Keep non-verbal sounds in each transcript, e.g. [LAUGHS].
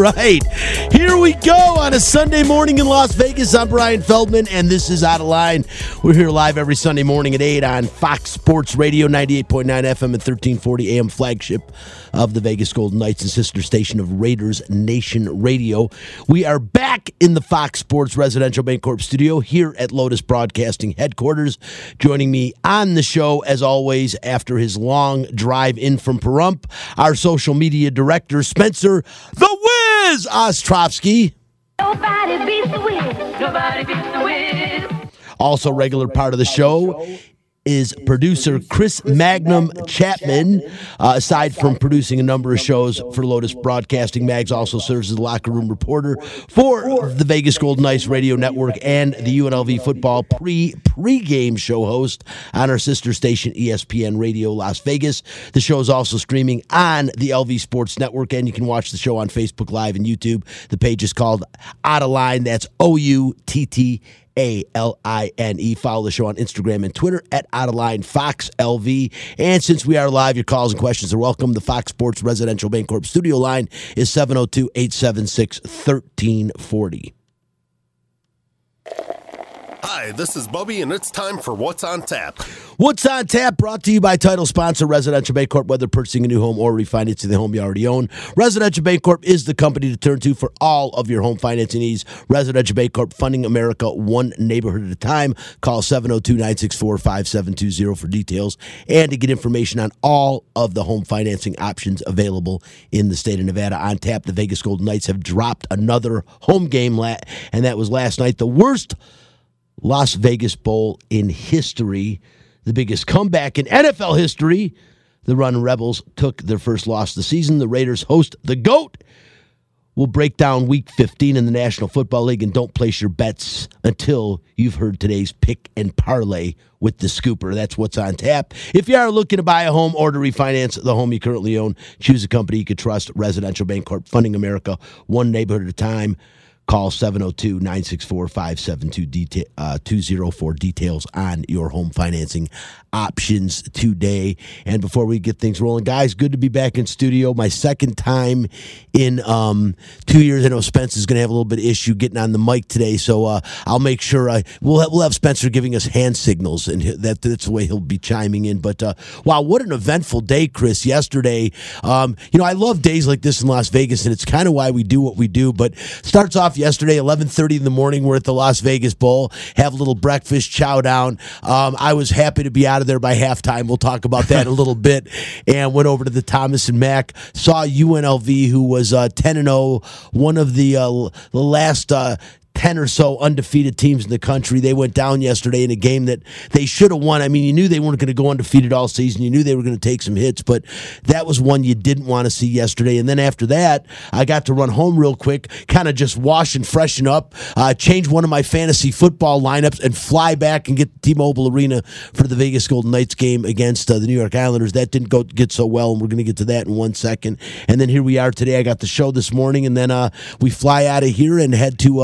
Right. Here we go on a Sunday morning in Las Vegas. I'm Brian Feldman, and this is Out of Line. We're here live every Sunday morning at 8 on Fox Sports Radio, 98.9 FM and 1340 AM flagship of the Vegas Golden Knights and sister station of Raiders Nation Radio. We are back in the Fox Sports Residential Bancorp studio here at Lotus Broadcasting headquarters. Joining me on the show, as always, after his long drive in from Pahrump, our social media director, Spencer the Wiz Ostrovsky. Nobody beats the Wiz. Nobody beats the Wiz. Also, regular part of the show is producer Chris Magnum Chapman. Uh, aside from producing a number of shows for Lotus Broadcasting, Mags also serves as the locker room reporter for the Vegas Golden Knights Radio Network and the UNLV football pre pre-game show host on our sister station ESPN Radio Las Vegas. The show is also streaming on the LV Sports Network, and you can watch the show on Facebook Live and YouTube. The page is called Out of Line. That's O U T T. A L I N E. Follow the show on Instagram and Twitter at Out of Line Fox LV. And since we are live, your calls and questions are welcome. The Fox Sports Residential Bancorp studio line is 702 876 1340. Hi, this is Bubby, and it's time for What's on Tap. What's on tap? Brought to you by title sponsor Residential Bancorp. Whether purchasing a new home or refinancing the home you already own, Residential Bancorp is the company to turn to for all of your home financing needs. Residential Bancorp, funding America one neighborhood at a time. Call 702 964 5720 for details and to get information on all of the home financing options available in the state of Nevada. On tap, the Vegas Golden Knights have dropped another home game, and that was last night. The worst Las Vegas Bowl in history, the biggest comeback in NFL history. The Run Rebels took their first loss of the season. The Raiders host the GOAT. We'll break down week 15 in the National Football League and don't place your bets until you've heard today's pick and parlay with the scooper. That's what's on tap. If you are looking to buy a home or to refinance the home you currently own, choose a company you can trust. Residential Bancorp, funding America, one neighborhood at a time. Call 702 964 572 for details on your home financing options today. And before we get things rolling, guys, good to be back in studio. My second time in um, two years. I know Spence is going to have a little bit of issue getting on the mic today, so uh, I'll make sure I we'll have, we'll have Spencer giving us hand signals, and that that's the way he'll be chiming in. But uh, wow, what an eventful day, Chris! Yesterday, um, you know, I love days like this in Las Vegas, and it's kind of why we do what we do. But starts off yesterday, eleven thirty in the morning. We're at the Las Vegas Bowl, have a little breakfast, chow down. Um, I was happy to be out of there by halftime. We'll talk about that a little bit. And went over to the Thomas and Mack, saw UNLV, who was uh, ten and zero, one of the uh, the last. Uh, 10 or so undefeated teams in the country. They went down yesterday in a game that they should have won. I mean, you knew they weren't going to go undefeated all season. You knew they were going to take some hits, but that was one you didn't want to see yesterday. And then after that, I got to run home real quick, kind of just wash and freshen up, uh, change one of my fantasy football lineups, and fly back and get T Mobile Arena for the Vegas Golden Knights game against uh, the New York Islanders. That didn't go get so well, and we're going to get to that in one second. And then here we are today. I got the show this morning, and then uh, we fly out of here and head to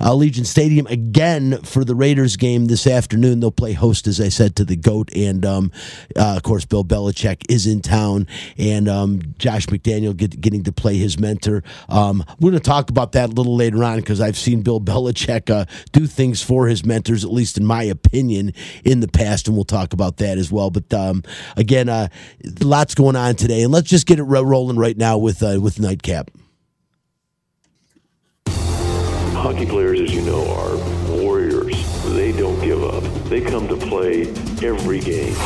uh, Allegiant Stadium again for the Raiders game this afternoon. They'll play host, as I said, to the GOAT. And um, uh, of course, Bill Belichick is in town, and um, Josh McDaniel get, getting to play his mentor. Um, we're going to talk about that a little later on because I've seen Bill [LAUGHS] Belichick uh, do things for his mentors, at least in my opinion, in the past, and we'll talk about that as well. But um, again, uh, lots going on today, and let's just get it rolling right now with uh, with Nightcap. Hockey players, as you know, are warriors. They don't give up. They come to play every game.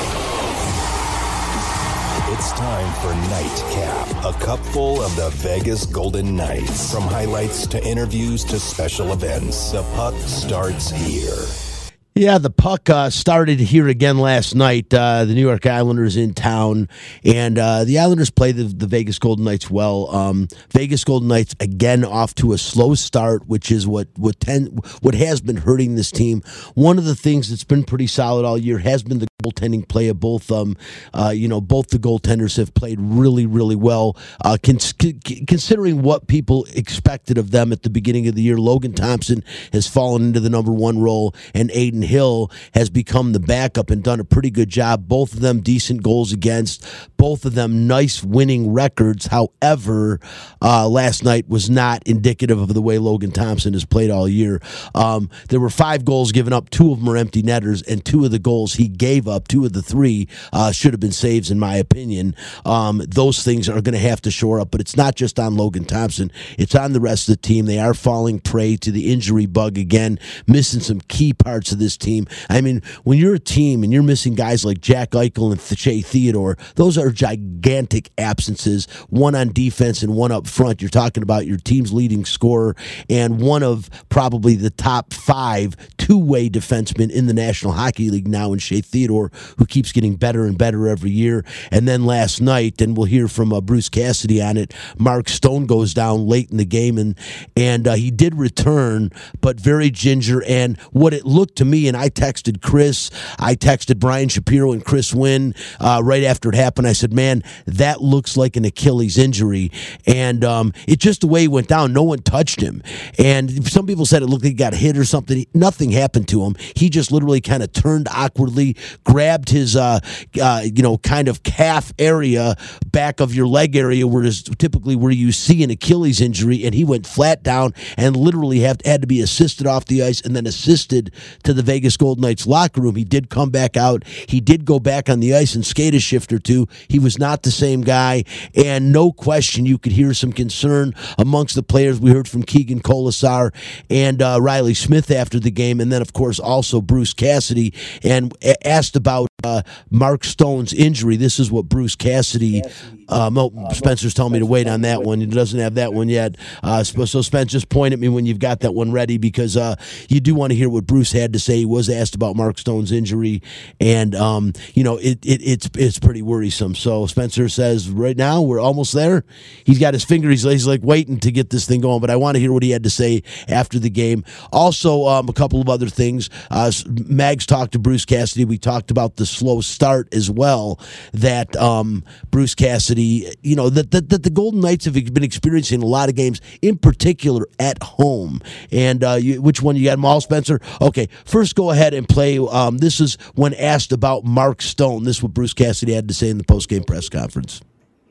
It's time for Nightcap, a cupful of the Vegas Golden Knights. From highlights to interviews to special events, the puck starts here. Yeah, the puck uh, started here again last night. Uh, the New York Islanders in town, and uh, the Islanders played the, the Vegas Golden Knights well. Um, Vegas Golden Knights again off to a slow start, which is what what ten, what has been hurting this team. One of the things that's been pretty solid all year has been the goaltending play of both. Um, uh, you know, both the goaltenders have played really, really well. Uh, cons- considering what people expected of them at the beginning of the year, Logan Thompson has fallen into the number one role, and Adin Hill has become the backup and done a pretty good job. Both of them decent goals against, both of them nice winning records. However, uh, last night was not indicative of the way Logan Thompson has played all year. Um, there were five goals given up, two of them were empty netters, and two of the goals he gave up, two of the three, uh, should have been saves, in my opinion. Um, those things are going to have to shore up, but it's not just on Logan Thompson, it's on the rest of the team. They are falling prey to the injury bug again, missing some key parts of this team. I mean, when you're a team and you're missing guys like Jack Eichel and Shea Theodore, those are gigantic absences, one on defense and one up front. You're talking about your team's leading scorer and one of probably the top five two way defensemen in the National Hockey League now in Shea Theodore, who keeps getting better and better every year. And then last night, and we'll hear from uh, Bruce Cassidy on it, Mark Stone goes down late in the game, and, and uh, he did return, but very ginger. And what it looked to me, and I texted Chris, I texted Brian Shapiro and Chris Wynn uh, right after it happened. I said, man, that looks like an Achilles injury. And um, it just the way he went down, no one touched him. And some people said it looked like he got hit or something. Nothing happened to him. He just literally kind of turned awkwardly, grabbed his, uh, uh, you know, kind of calf area, back of your leg area, where is typically where you see an Achilles injury, and he went flat down and literally have, had to be assisted off the ice and then assisted to the Vegas Golden Knights locker room. He did come back out. He did go back on the ice and skate a shift or two. He was not the same guy, and no question, you could hear some concern amongst the players. We heard from Keegan Kolesar and uh, Riley Smith after the game, and then of course also Bruce Cassidy, and asked about uh, Mark Stone's injury. This is what Bruce Cassidy. Um, oh, Spencer's telling me to wait on that one. He doesn't have that one yet. Uh, so, so Spence, just point at me when you've got that one ready because uh, you do want to hear what Bruce had to say. He was asked about Mark Stone's injury, and um, you know it, it, it's it's pretty worrisome. So Spencer says right now we're almost there. He's got his finger. He's, he's like waiting to get this thing going. But I want to hear what he had to say after the game. Also, um, a couple of other things. Uh, Mags talked to Bruce Cassidy. We talked about the slow start as well that um, Bruce Cassidy, you know, that, that, that the Golden Knights have been experiencing a lot of games, in particular at home. And uh, you, which one you got all, Spencer? Okay, first go ahead and play. Um, this is when asked about Mark Stone. This is what Bruce Cassidy had to say in the post game press conference.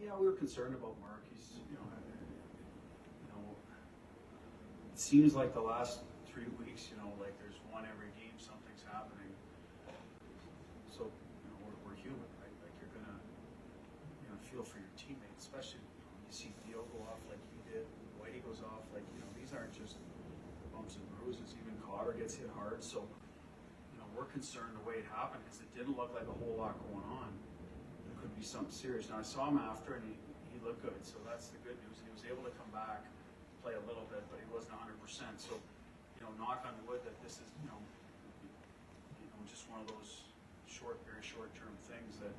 Yeah, we were concerned about Mark. He's, you know, you know, it seems like the last three weeks, you know, like there's one every game, something's happening. So, you know, we're, we're human, right? Like you're gonna, you know, feel for your teammates, especially you, know, you see Theo go off like he did, Whitey goes off like, you know, these aren't just bumps and bruises. Even Cotter gets hit hard. So, you know, we're concerned the way it happened because it didn't look like a whole lot going on it could be something serious. Now I saw him after and he, he looked good, so that's the good news. He was able to come back, play a little bit, but he wasn't hundred percent. So, you know, knock on wood that this is, you know, you know, just one of those short, very short term things that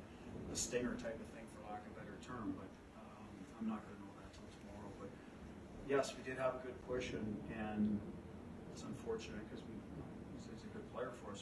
a stinger type of thing for lack of a better term, but um, I'm not gonna know that till tomorrow. But yes, we did have a good push and, and it's unfortunate because he's, a good player for us.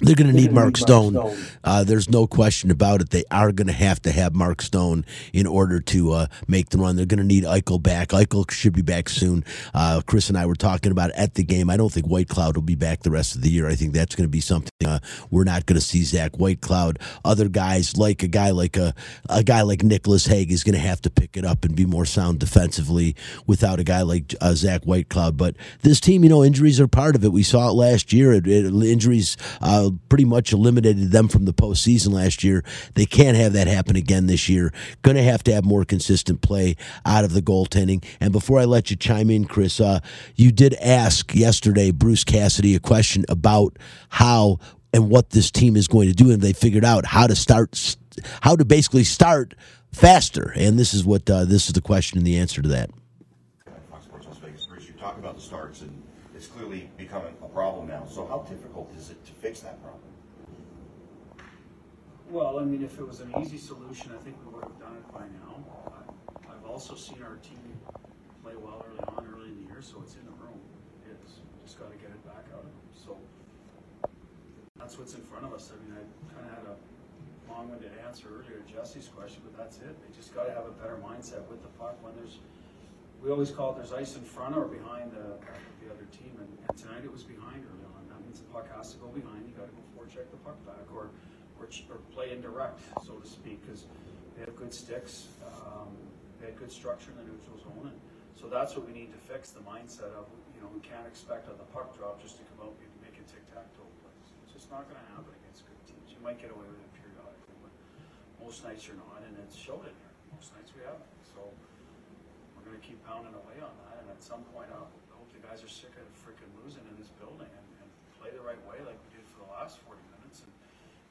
They're going to need Mark Stone. Uh, there's no question about it. They are going to have to have Mark Stone in order to uh, make the run. They're going to need Eichel back. Eichel should be back soon. Uh, Chris and I were talking about at the game. I don't think Whitecloud will be back the rest of the year. I think that's going to be something uh, we're not going to see Zach Whitecloud. Other guys like a guy like a a guy like Nicholas Hague is going to have to pick it up and be more sound defensively without a guy like uh, Zach Whitecloud. But this team, you know, injuries are part of it. We saw it last year. It, it, injuries uh, pretty much eliminated them from the postseason last year. They can't have that happen again this year. Going to have to have more consistent play out of the goaltending. And before I let you chime in, Chris, uh, you did ask yesterday Bruce Cassidy a question about how and what this team is going to do, and they figured out how to start, how to basically start faster. And this is what uh, this is the question and the answer to that. Fox Sports Las Vegas. Bruce, you talk about the starts, and it's clearly becoming a problem now. So how is it to fix that problem? Well, I mean, if it was an easy solution, I think we would have done it by now. I- I've also seen our team play well early on, early in the year, so it's in the room. It is. Just gotta get it back out of them. So that's what's in front of us. I mean, I kinda had a long-winded answer earlier to Jesse's question, but that's it. They just gotta have a better mindset with the puck when there's, we always call it there's ice in front or behind the, the other team, and, and tonight it was behind early on. That means the puck has to go behind. You got to go forward, check the puck back, or or, or play indirect, so to speak, because they have good sticks. Um, they had good structure in the neutral zone, and so that's what we need to fix the mindset of. You know, we can't expect on the puck drop just to come out and make a tic tac toe plays. It's just not going to happen against good teams. You might get away with it periodically, but most nights you're not, and it's showed in here. Most nights we haven't. So we're going to keep pounding away on that, and at some point, I hope the guys are sick of freaking losing in this building and, and play the right way like we did for the last 40 minutes and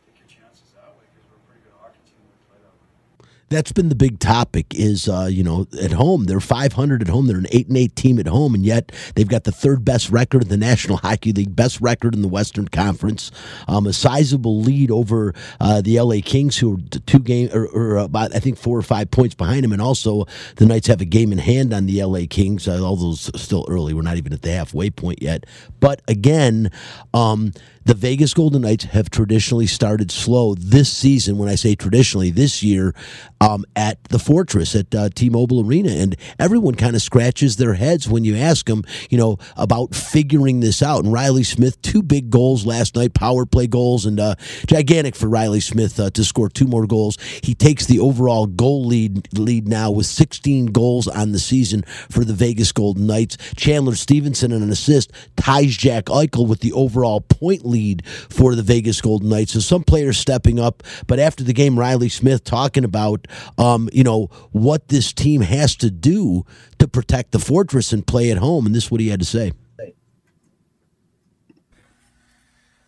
take your chances that way because we're a pretty good hockey team when we play that way. That's been the big topic. Is uh, you know at home they're 500 at home. They're an eight and eight team at home, and yet they've got the third best record in the National [LAUGHS] Hockey League, best record in the Western Conference, um, a sizable lead over uh, the LA Kings, who are two game or, or about I think four or five points behind them, and also the Knights have a game in hand on the LA Kings. Uh, although it's still early, we're not even at the halfway point yet. But again. Um, the Vegas Golden Knights have traditionally started slow this season. When I say traditionally, this year um, at the Fortress at uh, T-Mobile Arena, and everyone kind of scratches their heads when you ask them, you know, about figuring this out. And Riley Smith, two big goals last night, power play goals, and uh, gigantic for Riley Smith uh, to score two more goals. He takes the overall goal lead lead now with 16 goals on the season for the Vegas Golden Knights. Chandler Stephenson and an assist ties Jack Eichel with the overall point lead for the Vegas Golden Knights. So some players stepping up, but after the game, Riley Smith talking about, um, you know, what this team has to do to protect the fortress and play at home, and this is what he had to say.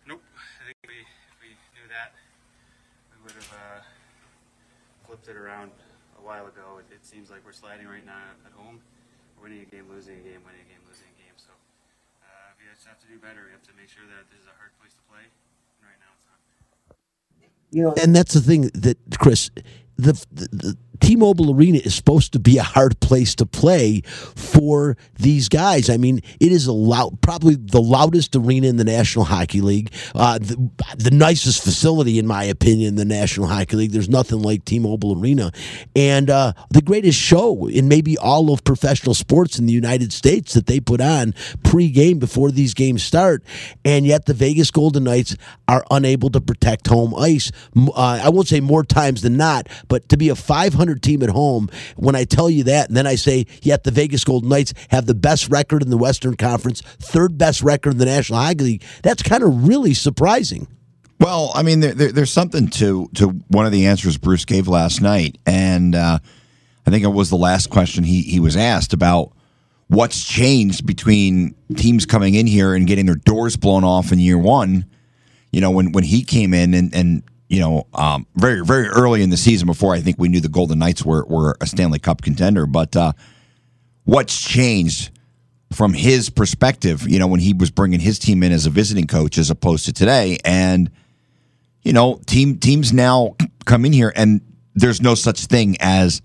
Nope. I think we, we knew that, we would have uh, flipped it around a while ago. It, it seems like we're sliding right now at home. We're winning a game, losing a game, winning a game, losing a game. So uh, we just have to do better. We have to make sure that this is a hard place to play. And right now it's not. You know, and that's the thing that Chris, the, the, the T-Mobile Arena is supposed to be a hard place to play for these guys. I mean, it is a loud, probably the loudest arena in the National Hockey League, uh, the, the nicest facility in my opinion in the National Hockey League. There's nothing like T-Mobile Arena, and uh, the greatest show in maybe all of professional sports in the United States that they put on pre-game before these games start, and yet the Vegas Golden Knights are unable to protect home ice. Uh, I won't say more times than not, but to be a 500 team at home, when I tell you that, and then I say, yet the Vegas Golden Knights have the best record in the Western Conference, third best record in the National Hockey League, that's kind of really surprising. Well, I mean, there, there, there's something to to one of the answers Bruce gave last night, and uh, I think it was the last question he he was asked about what's changed between teams coming in here and getting their doors blown off in year one. You know, when when he came in and and you know, um, very very early in the season before I think we knew the Golden Knights were were a Stanley Cup contender, but uh, what's changed from his perspective? You know, when he was bringing his team in as a visiting coach as opposed to today, and you know, team teams now come in here and there's no such thing as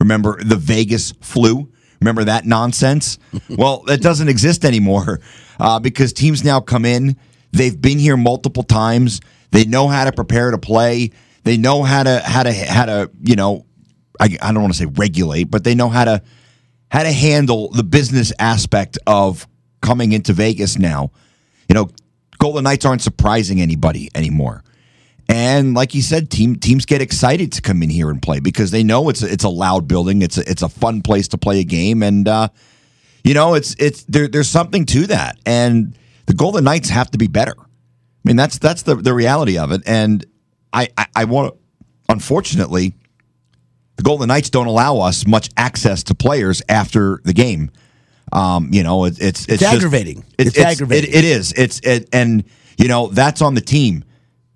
remember the Vegas flu. Remember that nonsense? [LAUGHS] well, that doesn't exist anymore uh, because teams now come in. They've been here multiple times. They know how to prepare to play. They know how to how to how to you know, I, I don't want to say regulate, but they know how to how to handle the business aspect of coming into Vegas now. You know, Golden Knights aren't surprising anybody anymore. And like you said, team teams get excited to come in here and play because they know it's a, it's a loud building. It's a, it's a fun place to play a game, and uh, you know it's it's there, there's something to that. And the Golden Knights have to be better. I mean that's that's the the reality of it. And I I, I want unfortunately the Golden Knights don't allow us much access to players after the game. Um, you know, it, it's it's, just- aggravating. it- It's aggravating. It, it is. It's it, and you know that's on the team.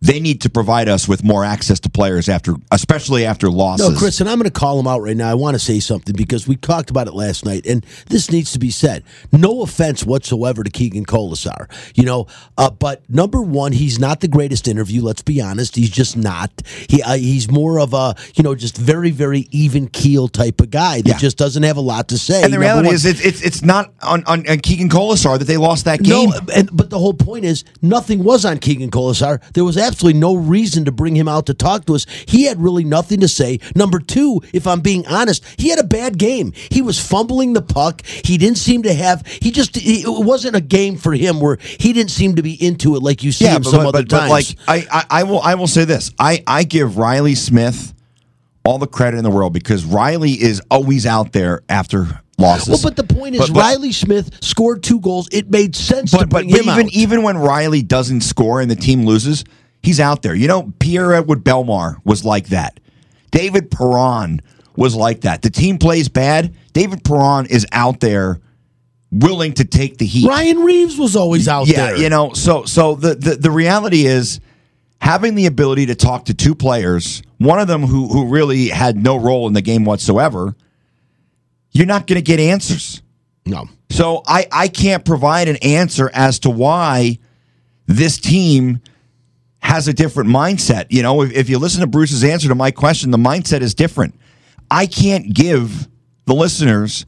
They need to provide us with more access to players after, especially after losses. No, Chris, and I'm going to call him out right now. I want to say something because we talked about it last night, and this needs to be said. No offense whatsoever to Keegan Kolesar, you know, uh, but number one, he's not the greatest interview. Let's be honest, he's just not. He uh, he's more of a you know just very very even keel type of guy that Yeah. just doesn't have a lot to say. and the reality one. is, it's it's it's not on on, on Keegan Kolesar that they lost that game. No, and but the whole point is nothing was on Keegan Kolesar. There was absolutely absolutely no reason to bring him out to talk to us. He had really nothing to say. Number two, if I'm being honest, he had a bad game. He was fumbling the puck. He didn't seem to have. He just. It wasn't a game for him where he didn't seem to be into it like you see him but, some but, other but, but times. like I, I, I will I will say this. I, I give Riley Smith all the credit in the world because Riley is always out there after losses. well, but the point is, But- but- Riley Smith scored two goals. It made sense to but, but, bring but him even out. even when Riley doesn't score and the team loses, he's out there. You know, Pierre-Edouard Bellemare was like that. David Perron was like that. The team plays bad. David Perron is out there willing to take the heat. Ryan Reaves was always out yeah, there. Yeah, you know, so so the, the the reality is having the ability to talk to two players, one of them who who really had no role in the game whatsoever, you're not going to get answers. No. So I I can't provide an answer as to why this team has a different mindset. You know, if, if you listen to Bruce's answer to my question, the mindset is different. I can't give the listeners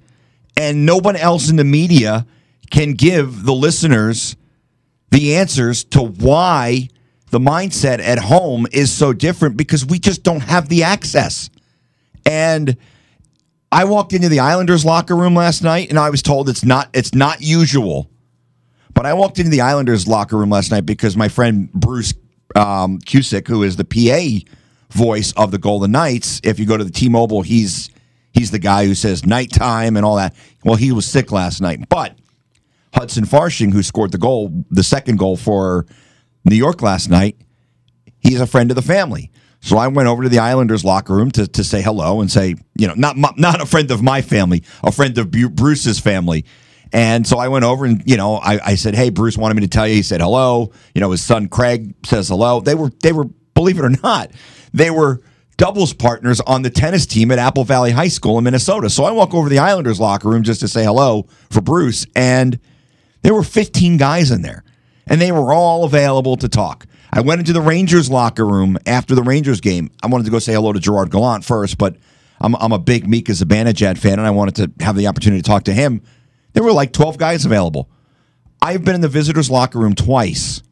and no one else in the media can give the listeners the answers to why the mindset at home is so different because we just don't have the access. And I walked into the Islanders locker room last night and I was told it's not it's not usual. But I walked into the Islanders locker room last night because my friend Bruce um, Cusick, who is the PA voice of the Golden Knights, if you go to the T-Mobile, he's he's the guy who says nighttime and all that. Well, he was sick last night, but Hudson Fasching, who scored the goal, the second goal for New York last night, he's a friend of the family. So I went over to the Islanders locker room to, to say hello and say, you know, not not a friend of my family, a friend of Bruce's family. And so I went over and you know I, I said, hey, Bruce wanted me to tell you. He said hello. You know, his son Craig says hello. They were they were believe it or not, they were doubles partners on the tennis team at Apple Valley High School in Minnesota. So I walk over the Islanders locker room just to say hello for Bruce, and there were 15 guys in there, and they were all available to talk. I went into the Rangers locker room after the Rangers game. I wanted to go say hello to Gerard Gallant first, but I'm, I'm a big Mika Zibanejad fan, and I wanted to have the opportunity to talk to him. There were like 12 guys available. I've been in the visitors' locker room twice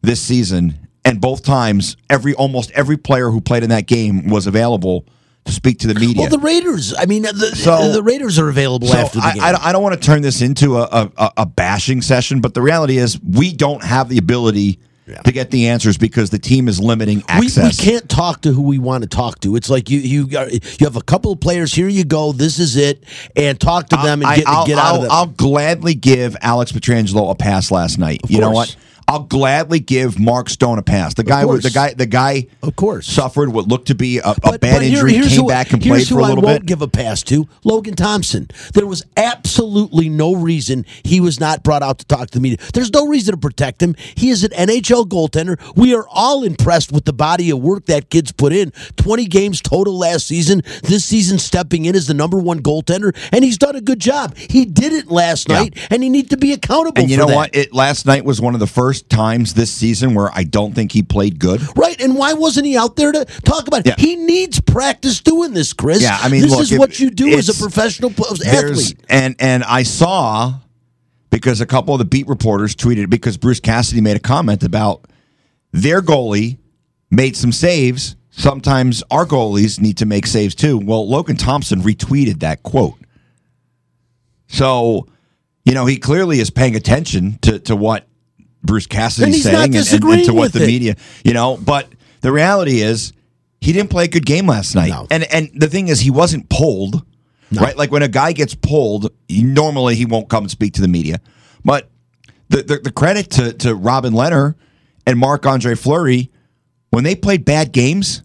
this season, and both times, every almost every player who played in that game was available to speak to the media. Well, the Raiders. I mean, the, So- the Raiders are available So after the I, game. I, I don't want to turn this into a, a, a- a bashing session, but the reality is we don't have the ability to get the answers because the team is limiting we, access. we can't talk to who we want to talk to. It's like you you you have a couple of players. Here you go. This is it, and talk to them and get, I'll, get out I'll, of them. I'll gladly give Alex Pietrangelo a pass last night. you know what? I'll gladly give Mark Stone a pass. The guy, the guy, the guy, of course, suffered what looked to be a, a But- bad but here- injury. came who- back and played for a little I won't bit. give a pass to Logan Thompson. There was absolutely no reason he was not brought out to talk to the media. There's no reason to protect him. He is an NHL goaltender. We are all impressed with the body of work that kid's put in. 20 games total last season. This season, stepping in as the number one goaltender, and he's done a good job. He did it last Yeah. night, and he needs to be accountable. and you know that. what? It last night was one of the first times this season where I don't think he played good. Right, and why wasn't he out there to talk about it? Yeah. He needs practice doing this, Chris. Yeah, I mean, this look, is if- what you do as a professional athlete. And and I saw because a couple of the beat reporters tweeted because Bruce Cassidy made a comment about their goalie made some saves. Sometimes our goalies need to make saves too. Well, Logan Thompson retweeted that quote. So, you know, he clearly is paying attention to, to what Bruce Cassidy's saying and, and, and to what the it. media, you know, but the reality is he didn't play a good game last night. No. And and the thing is he wasn't pulled. Right? Like when a guy gets pulled, he, normally he won't come and speak to the media. But the the, the credit to to Robin Lehner and Marc Andre Fleury, when they played bad games,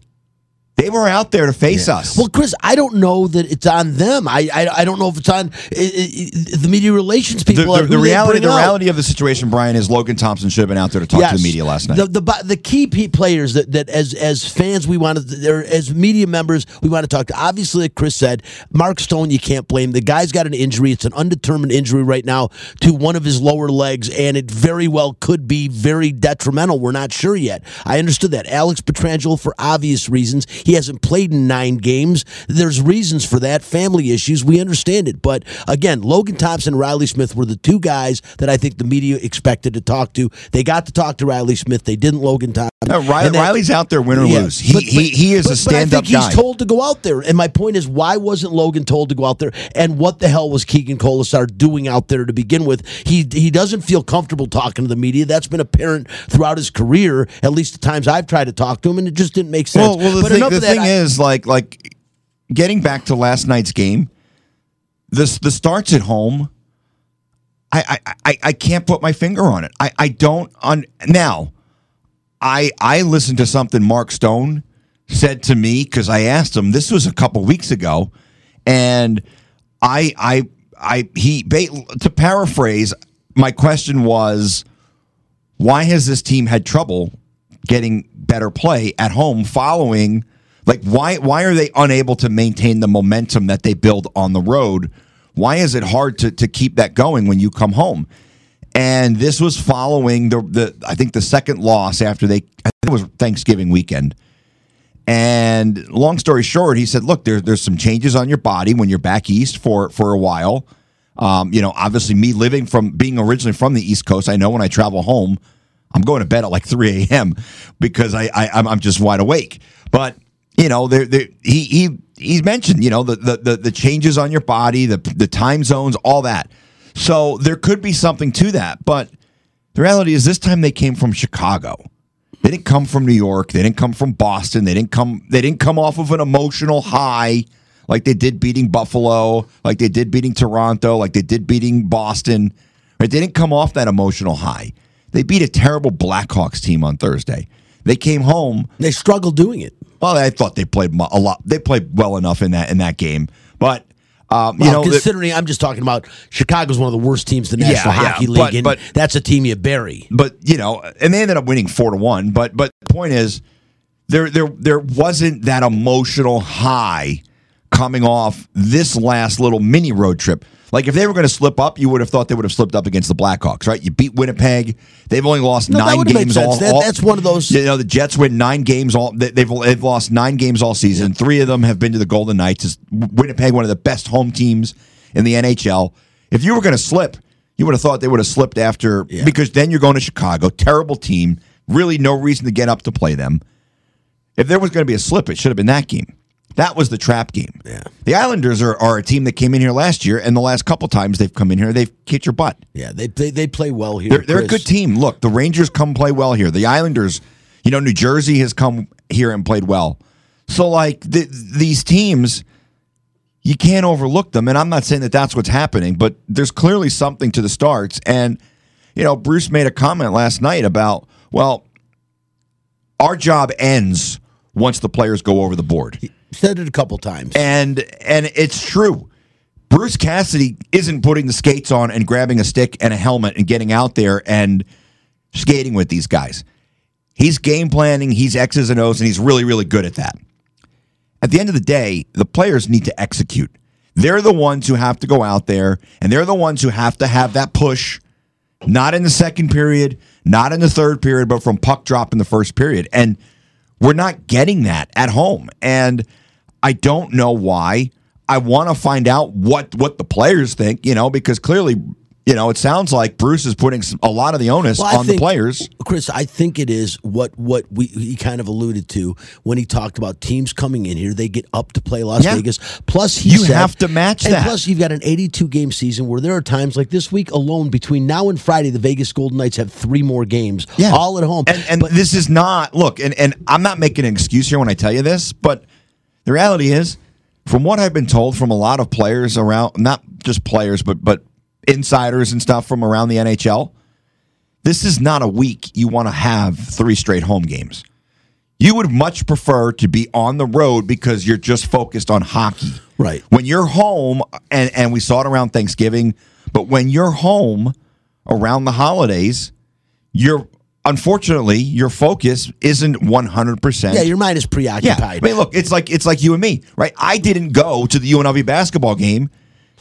they were out there to face us. Well, Chris, I don't know that it's on them. I I, I don't know if it's on i i the media relations people. the, who the reality, the out. reality of the situation, Brian, is Logan Thompson should have been out there to talk to the media last night. The the the key players that, that as as fans we wanted, or as media members we want to talk to. Obviously, like Chris said, Mark Stone, you can't blame. The guy's got an injury. It's an undetermined injury right now to one of his lower legs, and it very well could be very detrimental. We're not sure yet. I understood that. Alex Pietrangelo, for obvious reasons, He hasn't played in nine games. There's reasons for that, family issues. We understand it. But again, Logan Thompson and Riley Smith were the two guys that I think the media expected to talk to. They got to talk to Riley Smith. They didn't Logan Thompson. No, Riley, that- Riley's out there, win or Yeah, lose. He, but- he he is but- a stand up guy. He's told to go out there, and my point is, why wasn't Logan told to go out there? And what the hell was Keegan Kolesar doing out there to begin with? He he doesn't feel comfortable talking to the media. That's been apparent throughout his career, at least the times I've tried to talk to him, and it just didn't make sense. Well, well, the but thing, the thing I- is, like, like getting back to last night's game, this the starts at home. I, I, I, I can't put my finger on it. I, I don't on now. I I listened to something Mark Stone said to me because I asked him. This was a couple weeks ago, and I I I he to paraphrase. My question was, why has this team had trouble getting better play at home following like why why are they unable to maintain the momentum that they build on the road why is it hard to, to keep that going when you come home and this was following the, the i think the second loss after they it was thanksgiving weekend and long story short he said look there, there's some changes on your body when you're back east for for a while um, you know obviously me living from being originally from the east coast i know when i travel home I'm going to bed at like 3 a.m. because I, I I'm, I'm just wide awake. But you know, he he he's mentioned you know the, the the the changes on your body, the the time zones, all that. So there could be something to that. But the reality is, this time they came from Chicago. They didn't come from New York. They didn't come from Boston. They didn't come. They didn't come off of an emotional high like they did beating Buffalo, like they did beating Toronto, like they did beating Boston. They didn't come off that emotional high. They beat a terrible Blackhawks team on Thursday. They came home. They struggled doing it. Well, I thought they played a lot. They played well enough in that in that game, but um, you Well, know, considering I'm just talking about Chicago's one of the worst teams in the National yeah, Hockey but- League, and but- that's a team you bury. but you know, and they ended up winning four to one. But but the point is, there there there wasn't that emotional high coming off this last little mini road trip. Like if they were going to slip up, you would have thought they would have slipped up against the Blackhawks, right? You beat Winnipeg. They've only lost No, nine games all, That- all- that's one of those- You know, the Jets win nine games all. they- They've they've lost nine games all season. Three of them have been to the Golden Knights. Is Winnipeg one of the best home teams in the NHL? If you were going to slip, you would have thought they would have slipped after because then you're going to Chicago, terrible team. Really, no reason to get up to play them. If there was going to be a slip, it should have been that game. That was the trap game. Yeah. The Islanders are, are a team that came in here last year, and the last couple times they've come in here, they've kicked your butt. Yeah, they they, they play well here. They're, they're a good team. Look, the Rangers come play well here. The Islanders, you know, New Jersey has come here and played well. So, like, th these teams, you can't overlook them. And I'm not saying that that's what's happening, but there's clearly something to the starts. And, you know, Bruce made a comment last night about, well, our job ends once the players go over the board. Said it a couple times. And and it's true. Bruce Cassidy isn't putting the skates on and grabbing a stick and a helmet and getting out there and skating with these guys. He's game planning, he's X's and O's, and he's really, really good at that. At the end of the day, the players need to execute. They're the ones who have to go out there, and they're the ones who have to have that push, not in the second period, not in the third period, but from puck drop in the first period. And we're not getting that at home. And I don't know why. I want to find out what what the players think, you know, because clearly, you know, it sounds like Bruce is putting a lot of the onus Well, on the players. Chris, I think it is what what we he kind of alluded to when he talked about teams coming in here. They get up to play Las Yeah. Vegas. Plus, he You said- have to match and that. Plus, you've got an 82 game season where there are times like this week alone between now and Friday, the Vegas Golden Knights have three more games, Yeah. all at home. And and this is not look, and, and I'm not making an excuse here when I tell you this, but the reality is, from what I've been told from a lot of players around not just players, but but insiders and stuff from around the NHL, this is not a week you want to have three straight home games. You would much prefer to be on the road because you're just focused on hockey. Right. When you're home, and, and we saw it around Thanksgiving, but when you're home around the holidays, you're unfortunately your focus isn't 100%. yeah, your mind is preoccupied Yeah. I mean, look, it's like it's like you and me, right? I didn't go to the UNLV basketball game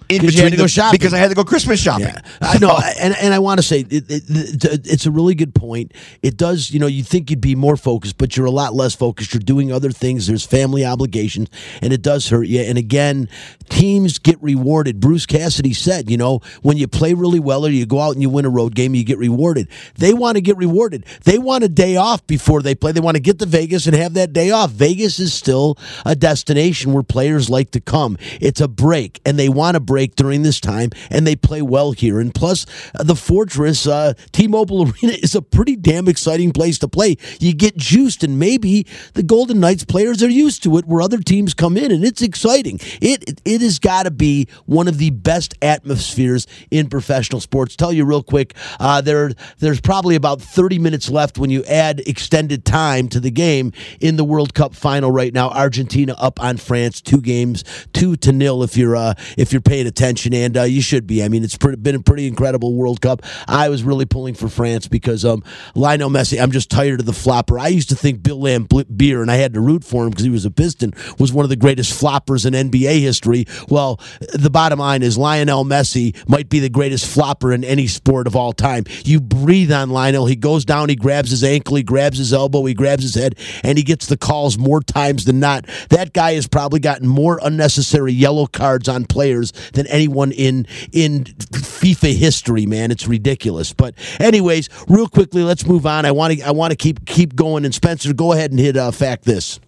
in 'Cause you had between to go shopping. because I had to go Christmas shopping. Yeah, I know, and and I want to say it, it, it, it's a really good point. It does, you know, you think you'd be more focused, but you're a lot less focused. You're doing other things. There's family obligations, and it does hurt you. And again, teams get rewarded. Bruce Cassidy said, you know, when you play really well or you go out and you win a road game, you get rewarded. They want to get rewarded. They want a day off before they play. They want to get to Vegas and have that day off. Vegas is still a destination where players like to come. It's a break, and they want to break during this time, and they play well here. And plus, uh, the Fortress, uh, T-Mobile [LAUGHS] Arena is a pretty damn exciting place to play. You get juiced, and maybe the Golden Knights players are used to it, where other teams come in, and it's exciting. It it has got to be one of the best atmospheres in professional sports. Tell you real quick, uh, there there's probably about 30 minutes left when you add extended time to the game in the World Cup final right now. Argentina up on France, two games, two to nil. If you're uh, if you're paying attention, and uh, you should be. I mean, it's pretty, been a pretty incredible World Cup. I was really pulling for France because um, Lionel Messi. I'm just tired of the flopper. I used to think Bill Laimbeer, and I had to root for him because he was a Piston, was one of the greatest floppers in NBA history. Well, the bottom line is Lionel Messi might be the greatest flopper in any sport of all time. You breathe on Lionel. He goes down, he grabs his ankle, he grabs his elbow, he grabs his head, and he gets the calls more times than not. That guy has probably gotten more unnecessary yellow cards on players than anyone in in FIFA history, man. It's ridiculous. But anyways, real quickly, let's move on. I want to I want to keep keep going. And Spencer, go ahead and hit uh, fact this.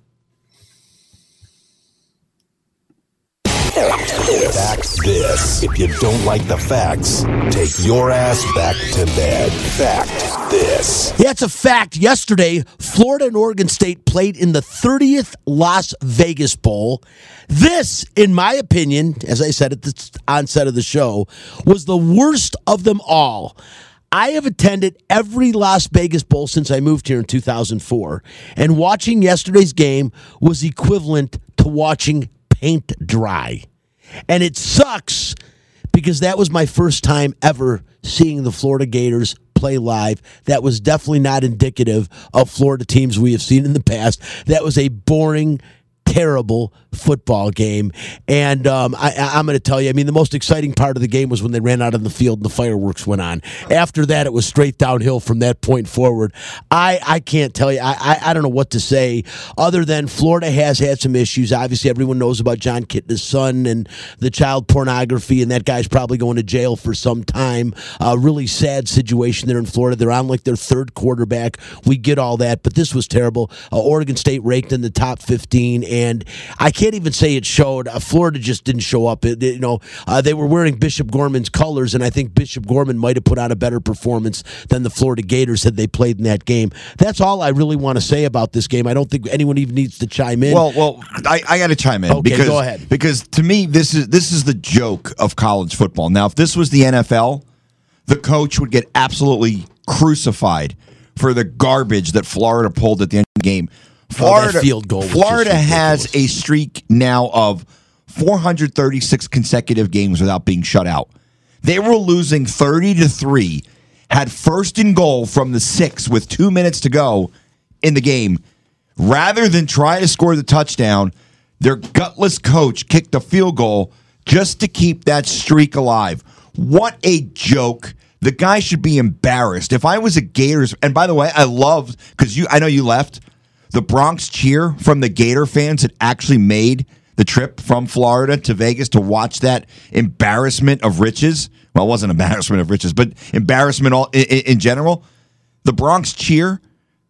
Fact this. If you don't like the facts, take your ass back to bed. Fact this. Yeah, it's a fact. Yesterday, Florida and Oregon State played in the 30th Las Vegas Bowl. This, in my opinion, as I said at the onset of the show, was the worst of them all. I have attended every Las Vegas Bowl since I moved here in 2004, and watching yesterday's game was equivalent to watching paint dry. And it sucks because that was my first time ever seeing the Florida Gators play live. That was definitely not indicative of Florida teams we have seen in the past. That was a boring, terrible football game. And um, I, I'm going to tell you, I mean, the most exciting part of the game was when they ran out on the field and the fireworks went on. After that, it was straight downhill from that point forward. I, I can't tell you, I, I, I don't know what to say other than Florida has had some issues. Obviously, everyone knows about Jon Kitna's son and the child pornography, and that guy's probably going to jail for some time. A really sad situation there in Florida. They're on like their third quarterback. We get all that, but this was terrible. Uh, Oregon State ranked in the top 15, and I can't even say it showed. Uh, Florida just didn't show up. It, it- you know, uh, they were wearing Bishop Gorman's colors, and I think Bishop Gorman might have put on a better performance than the Florida Gators had they played in that game. That's all I really want to say about this game. I don't think anyone even needs to chime in. Well, well, I, I got to chime in Okay, because go ahead. because to me this is this is the joke of college football. Now, if this was the NFL, the coach would get absolutely crucified for the garbage that Florida pulled at the end of the game. Florida Oh, field goal Florida has a streak now of 436 consecutive games without being shut out. They were losing 30 to 3, had first and goal from the 6 with 2 minutes to go in the game. Rather than try to score the touchdown, their gutless coach kicked a field goal just to keep that streak alive. What a joke. The guy should be embarrassed. If I was a Gators, and by the way, I loved because you I know you left. The Bronx cheer from the Gator fans that actually made the trip from Florida to Vegas to watch that embarrassment of riches. Well, it wasn't [LAUGHS] embarrassment of riches, but embarrassment all in, in general. The Bronx cheer,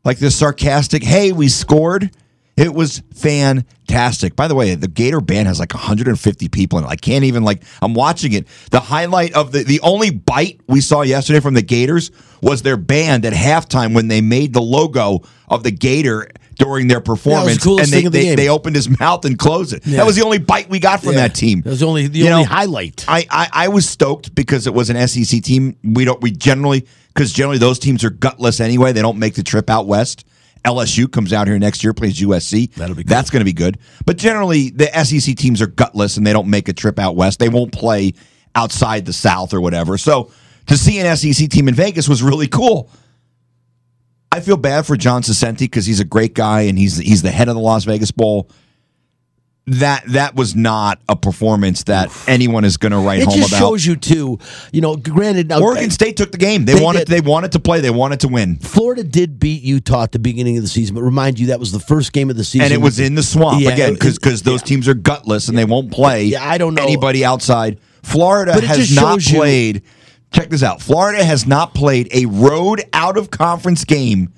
like this sarcastic, "Hey, we scored." It was fantastic. By the way, the Gator band has like 150 people in it. I can't even like. I'm watching it. The highlight of the the only bite we saw yesterday from the Gators was their band at halftime when they made the logo of the Gator during their performance, coolest and they the they, they opened his mouth and closed it. Yeah. That was the only bite we got from Yeah. that team. That was the only the You only know, highlight. I, I I was stoked because it was an SEC team. We don't we generally because generally those teams are gutless anyway. They don't make the trip out west. LSU comes out here next year, plays USC. That'll be good. That's going to be good. But generally, the SEC teams are gutless and they don't make a trip out west. They won't play outside the South or whatever. So to see an SEC team in Vegas was really cool. I feel bad for John Saccenti because he's a great guy and he's he's the head of the Las Vegas Bowl. that that was not a performance that anyone is going to write It home just about. shows you too. You know, granted, now Oregon uh, State took the game. They, They wanted did. they wanted to play. They wanted to win, Florida did beat Utah at the beginning of the season, but remind you that was the first game of the season, and it was in the swamp Yeah, again it- because those teams are gutless and they won't play. Yeah, I don't know. anybody outside. Florida has not shows you- played. Check this out. Florida has not played a road out of conference game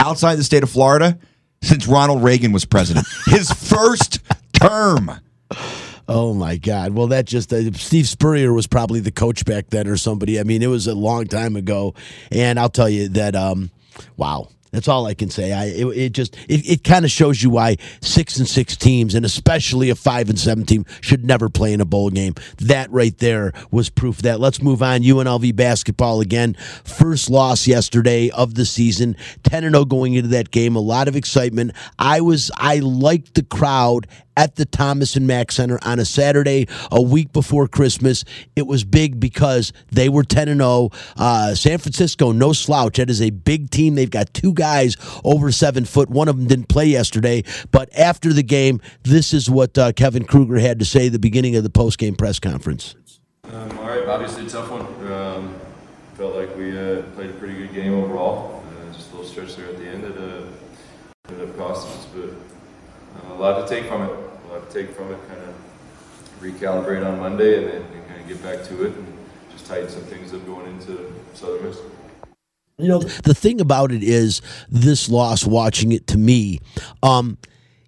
outside the state of Florida since Ronald Reagan was president. [LAUGHS] His first term. Oh my God! Well, that just uh, Steve Spurrier was probably the coach back then, or somebody. I mean, it was a long time ago, and I'll tell you that. Um, wow, that's all I can say. I it, it just it, it kind of shows you why six and six teams, and especially a five and seven team, should never play in a bowl game. That right there was proof of that. Let's move on. UNLV basketball again. First loss yesterday of the season. Ten and zero going into that game. A lot of excitement. I was I liked the crowd at the Thomas and Mack Center on a Saturday, a week before Christmas. It was big because they were 10 and 0. Uh, San Francisco, no slouch. That is a big team. They've got two guys over seven foot. One of them didn't play yesterday, but after the game, this is what uh, Kevin Kruger had to say the beginning of the post game press conference. Um, all right, obviously a tough one. Um, felt like we uh, played a pretty good game overall. Uh, just a little stretch there at the end that uh, ended up costing us, but a lot to take from it. A lot to take from it. Kind of recalibrate on Monday and then and kind of get back to it and just tighten some things up going into Southern Miss. You know, the thing about it is this loss, watching it to me, um,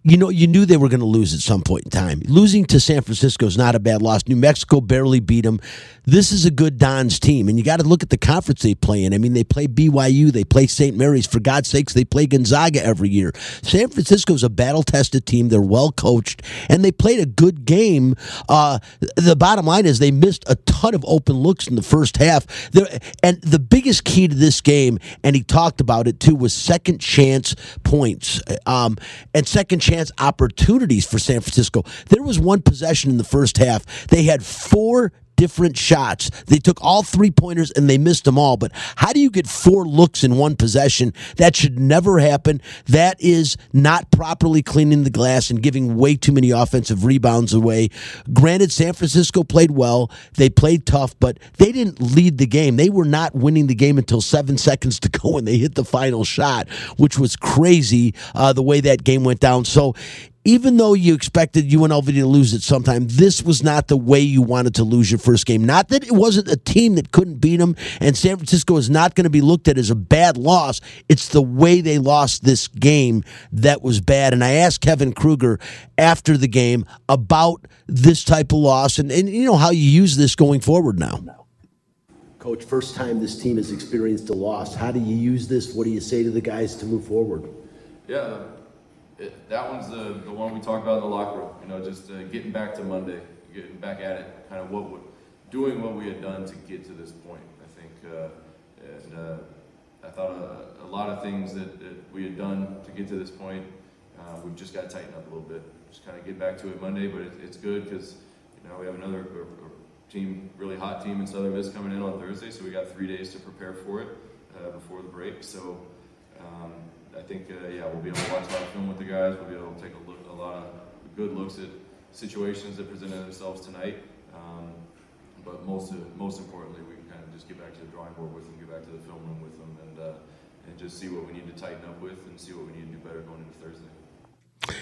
you know, you knew they were going to lose at some point in time. Losing to San Francisco is not a bad loss. New Mexico barely beat them. This is a good Don's team, and you got to look at the conference they play in. I mean, they play BYU, they play St. Mary's. For God's sakes, they play Gonzaga every year. San Francisco's a battle tested team. They're well coached, and they played a good game. Uh, the bottom line is they missed a ton of open looks in the first half. There, and the biggest key to this game, and he talked about it too, was second chance points um, and second opportunities for San Francisco. There was one possession in the first half. They had four different shots. They took all three pointers and they missed them all. But how do you get four looks in one possession? That should never happen. That is not properly cleaning the glass and giving way too many offensive rebounds away. Granted, San Francisco played well. They played tough, but they didn't lead the game. They were not winning the game until seven [LAUGHS] seconds to go when they hit the final shot, which was crazy uh, the way that game went down. So even though you expected UNLV to lose it sometime, this was not the way you wanted to lose your first game. Not that it wasn't a team that couldn't beat them, and San Francisco is not going to be looked at as a bad loss. It's the way they lost this game that was bad. And I asked Kevin Kruger after the game about this type of loss and, and you know how you use this going forward now. Coach, first time this team has experienced a loss. How do you use this? What do you say to the guys to move forward? Yeah, it, that one's the, the one we talked about in the locker room. You know, just uh, getting back to Monday, getting back at it, kind of what would, doing what we had done to get to this point. I think, uh, and uh, I thought a, a lot of things that, that we had done to get to this point, uh, we've just got to tighten up a little bit. Just kind of get back to it Monday, but it, it's good because you know we have another a team, really hot team in Southern Miss coming in on Thursday, so we got three days to prepare for it uh, before the break. So. I think, uh, yeah, we'll be able to watch a lot of film with the guys. We'll be able to take a look, a lot of good looks at situations that presented themselves tonight. Um, but most, of, most importantly, we can kind of just get back to the drawing board with them, get back to the film room with them, and uh, and just see what we need to tighten up with, and see what we need to do better going into Thursday.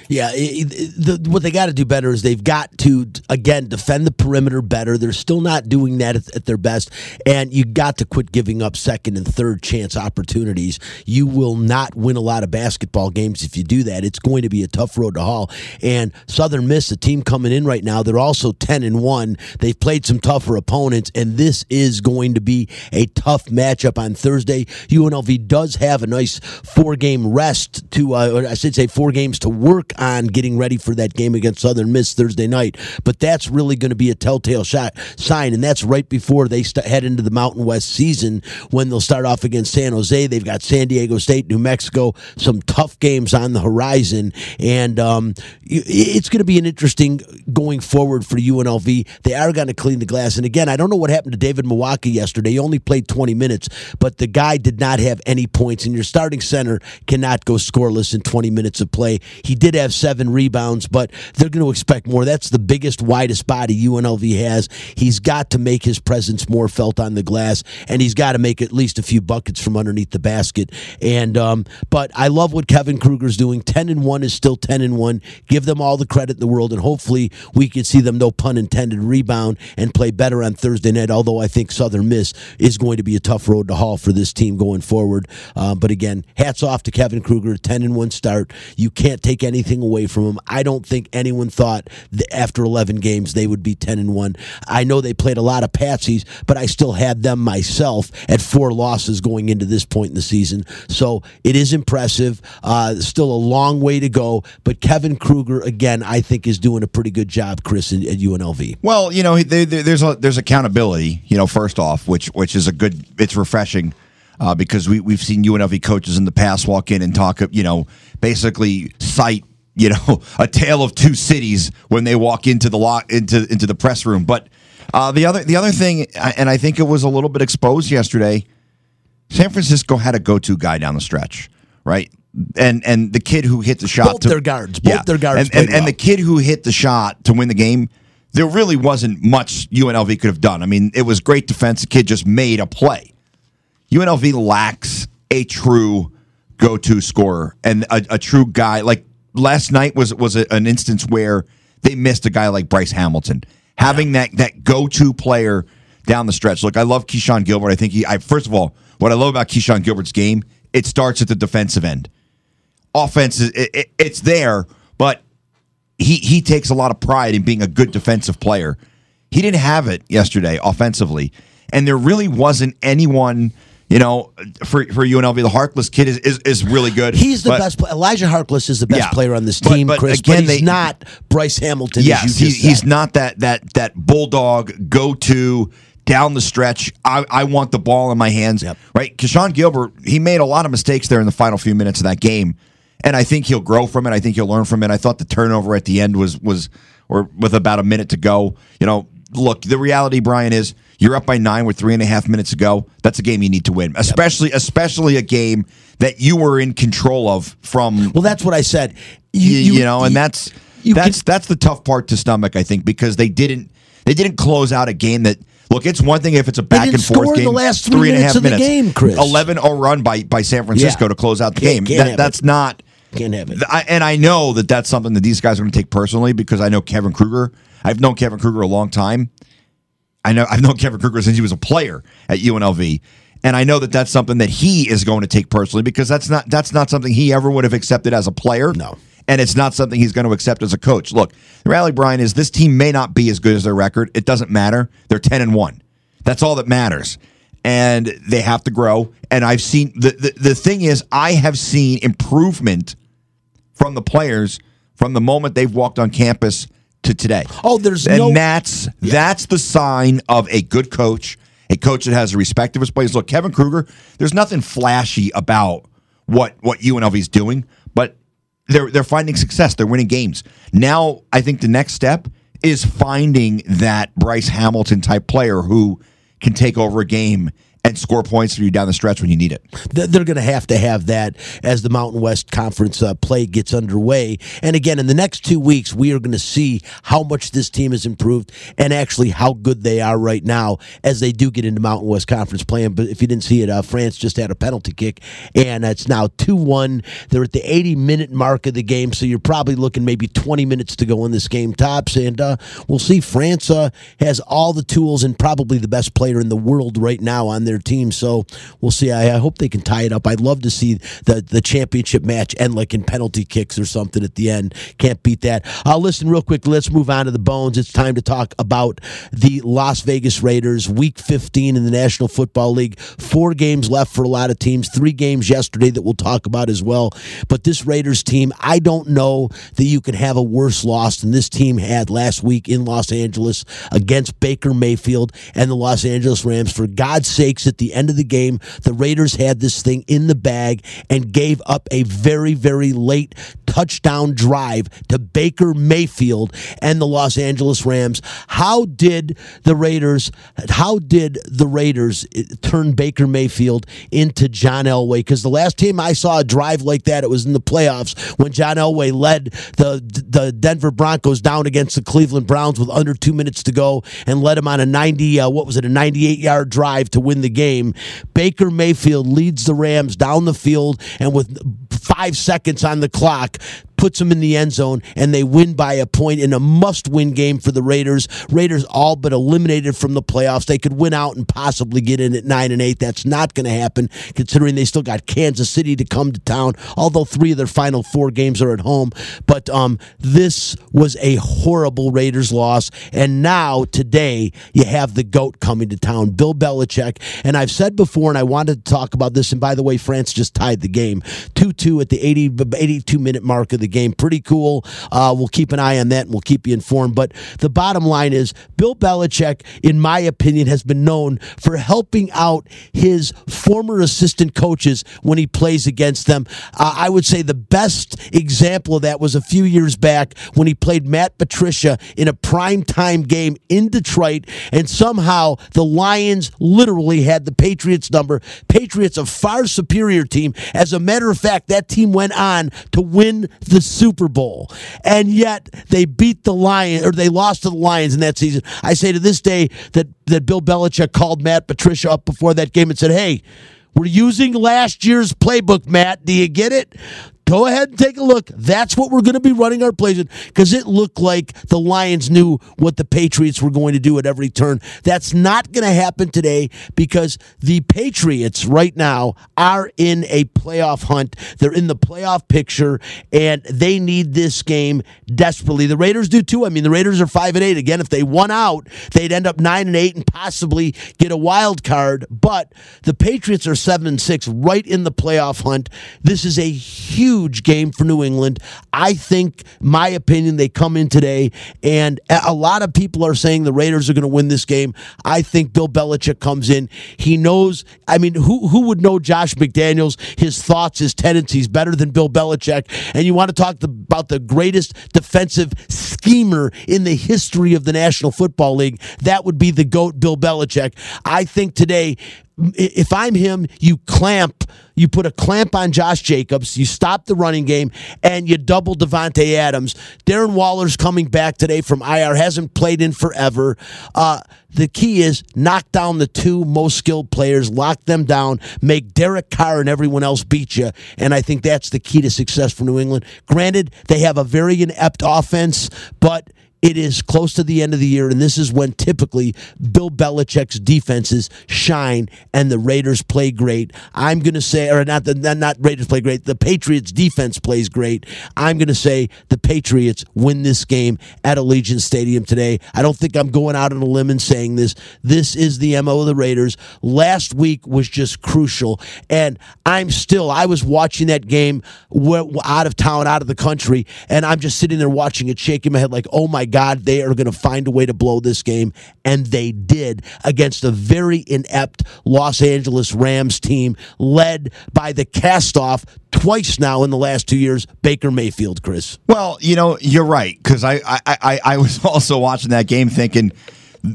Yeah, it, it, the, what they got to do better is they've got to again defend the perimeter better. They're still not doing that at, at, their best, and you got to quit giving up second and third chance opportunities. You will not win a lot of basketball games if you do that. It's going to be a tough road to haul. And Southern Miss, the team coming in right now, they're also ten and one. They've played some tougher opponents, and this is going to be a tough matchup on Thursday. UNLV does have a nice four game rest to, uh, I should say, four games to work on getting ready for that game against Southern Miss Thursday night. But that's really going to be a telltale shot, sign, and that's right before they st- head into the Mountain West season when they'll start off against San Jose. They've got San Diego State, New Mexico, some tough games on the horizon, and um, it's going to be an interesting going forward for UNLV. They are going to clean the glass, and again, I don't know what happened to David Muoka yesterday. He only played 20 minutes, but the guy did not have any points, and your starting center cannot go scoreless in 20 minutes of play. He did have seven rebounds, but they're going to expect more. That's the biggest, widest body UNLV has. He's got to make his presence more felt on the glass, and he's got to make at least a few buckets from underneath the basket. And um, but I love what Kevin Kruger's doing. Ten and one is still ten and one. Give them all the credit in the world, and hopefully we can see them, no pun intended, rebound and play better on Thursday night. Although I think Southern Miss is going to be a tough road to haul for this team going forward. Uh, but again, hats off to Kevin Kruger, ten and one start. You can't take anything away from them. I don't think anyone thought that after eleven games they would be ten and one. I know they played a lot of patsies, but I still had them myself at four losses going into this point in the season. So it is impressive. Uh, still a long way to go, but Kevin Kruger again, I think, is doing a pretty good job, Chris, at UNLV. Well, you know, they, they, there's a, there's accountability. You know, first off, which which is a good. It's refreshing uh, because we we've seen UNLV coaches in the past walk in and talk. You know, basically cite you know [LAUGHS] a tale of two cities when they walk into the lock into into the press room. But uh, the other the other thing, and I think it was a little bit exposed yesterday. San Francisco had a go to guy down the stretch, right? And and the kid who hit the shot, Both their guards, both their guards and, and, and the kid who hit the shot to win the game. There really wasn't much UNLV could have done. I mean, it was great defense. The kid just made a play. UNLV lacks a true go-to scorer and a, a true guy. Like last night was was a, an instance where they missed a guy like Bryce Hamilton having that that go-to player down the stretch. Look, I love Keshon Gilbert. I think he. I first of all, what I love about Keshon Gilbert's game, it starts at the defensive end. Offense is it, it, it's there, but he he takes a lot of pride in being a good defensive player. He didn't have it yesterday offensively, and there really wasn't anyone. You know, for for UNLV, the Harkless kid is is, is really good. He's the but- best. pla- Elijah Harkless is the best Yeah. player on this team, but Chris. again, but he's they- not Bryce Hamilton. Yes, as you he, he's not that that that bulldog go to down the stretch. I, I want the ball in my hands. Right, Keshon Gilbert. He made a lot of mistakes there in the final few minutes of that game, and I think he'll grow from it. I think he'll learn from it. I thought the turnover at the end was was or with about a minute to go. You know, look, the reality, Brian, is you're up by nine with three and a half minutes to go. That's a game you need to win, especially especially a game that you were in control of from. Well, that's what I said. You, You- you- know, and you- that's you that's that's the tough part to stomach, I think, because they didn't they didn't close out a game that. Look, it's one thing if it's a back and forth game. the last three minutes of the game, Chris. Eleven zero run by by San Francisco Yeah. to close out the Can't- game. can't That, that's it. not. Can't have it. I, and I know that that's something that these guys are going to take personally because I know Kevin Kruger. I've known Kevin Kruger a long time. I know I've known Kevin Kruger since he was a player at UNLV, and I know that that's something that he is going to take personally because that's not that's not something he ever would have accepted as a player. No. And it's not something he's going to accept as a coach. Look, the rally, Brian, is this team may not be as good as their record. It doesn't matter. They're 10 and 1. That's all that matters. And they have to grow. And I've seen the, the, the thing is, I have seen improvement from the players from the moment they've walked on campus to today. Oh, there's and no- that's that's the sign of a good coach, a coach that has the respect of his players. Look, Kevin Kruger, there's nothing flashy about what what UNLV is doing, but they're they're finding success. They're winning games. Now, I think the next step is finding that Bryce Hamilton type player who can take over a game and score points for you down the stretch when you need it. They're going to have to have that as the Mountain West Conference uh, play gets underway. And again, in the next two weeks, we are going to see how much this team has improved and actually how good they are right now as they do get into Mountain West Conference playing. But if you didn't see it, uh, France just had a penalty kick, and it's now 2 1. They're at the 80 minute mark of the game, so you're probably looking maybe 20 minutes to go in this game tops. And uh, we'll see. France uh, has all the tools and probably the best player in the world right now on their team. So we'll see. I, I hope they can tie it up. I'd love to see the the championship match end like in penalty kicks or something at the end. Can't beat that. Uh, listen, real quick. Let's move on to the bones. It's time to talk about the Las Vegas Raiders. Week 15 in the National Football League. Four games left for a lot of teams. Three games yesterday that we'll talk about as well. But this Raiders team, I don't know that you could have a worse loss than this team had last week in Los Angeles against Baker Mayfield and the Los Angeles Rams. For God's sake, at the end of the game. The Raiders had this thing in the bag and gave up a very, very late touchdown drive to Baker Mayfield and the Los Angeles Rams. How did the Raiders? How did the Raiders eh, turn Baker Mayfield into John Elway? Because the last time I saw a drive like that, it was in the playoffs when John Elway led the the Denver Broncos down against the Cleveland Browns with under two minutes to go and led them on a ninety uh, what was it a ninety eight yard drive to win the game. Baker Mayfield leads the Rams down the field and with five seconds on the clock puts them in the end zone, and they win by a point in a must win game for the Raiders. Raiders all but eliminated from the playoffs. They could win out and possibly get in at 9 and 8. That's not going to happen considering they still got Kansas City to come to town, although three of their final four games are at home. But um, this was a horrible Raiders loss. And now, today, you have the GOAT coming to town, Bill Belichick. And I've said before, and I wanted to talk about this, and by the way, France just tied the game 2 2 at the 80, 82 minute mark of the game. Pretty cool. Uh, we'll keep an eye on that and we'll keep you informed. But the bottom line is Bill Belichick, in my opinion, has been known for helping out his former assistant coaches when he plays against them. Uh, I would say the best example of that was a few years back when he played Matt Patricia in a prime time game in Detroit, and somehow the Lions literally had the Patriots number. Patriots, a far superior team. As a matter of fact, that team went on to win the Super Bowl, and yet they beat the Lions or they lost to the Lions in that season. I say to this day that that Bill Belichick called Matt Patricia up before that game and said, "Hey." We're using last year's playbook, Matt. Do you get it? Go ahead and take a look. That's what we're going to be running our plays in because it looked like the Lions knew what the Patriots were going to do at every turn. That's not going to happen today because the Patriots right now are in a playoff hunt. They're in the playoff picture and they need this game desperately. The Raiders do too. I mean, the Raiders are 5 and 8. Again, if they won out, they'd end up 9 and 8 and possibly get a wild card, but the Patriots are 7 and 6 right in the playoff hunt. This is a huge huge game for New England. I think, my opinion, they come in today, and a lot of people are saying the Raiders are going to win this game. I think Bill Belichick comes in. He knows. I mean, who who would know Josh McDaniels, his thoughts, his tendencies better than Bill Belichick? And you want to talk about the greatest defensive schemer in the history of the National Football League? That would be the goat, Bill Belichick. I think today if I'm him, you clamp, you put a clamp on Josh Jacobs, you stop the running game, and you double Davante Adams. Darren Waller's coming back today from IR, hasn't played in forever. Uh, the key is knock down the two most skilled players, lock them down, make Derek Carr and everyone else beat you. And I think that's the key to success for New England. Granted, they have a very inept offense, but it is close to the end of the year, and this is when typically Bill Belichick's defenses shine and the Raiders play great. I'm going to say, or not the not Raiders play great. The Patriots defense plays great. I'm going to say the Patriots win this game at Allegiant Stadium today. I don't think I'm going out on a limb and saying this. This is the mo of the Raiders. Last week was just crucial, and I'm still. I was watching that game out of town, out of the country, and I'm just sitting there watching it, shaking my head like, oh my God, they are going to find a way to blow this game. And they did against a very inept Los Angeles Rams team led by the cast off twice now in the last two years, Baker Mayfield, Chris. Well, you know, you're right. Because I, I, I, I was [LAUGHS] also watching that game thinking,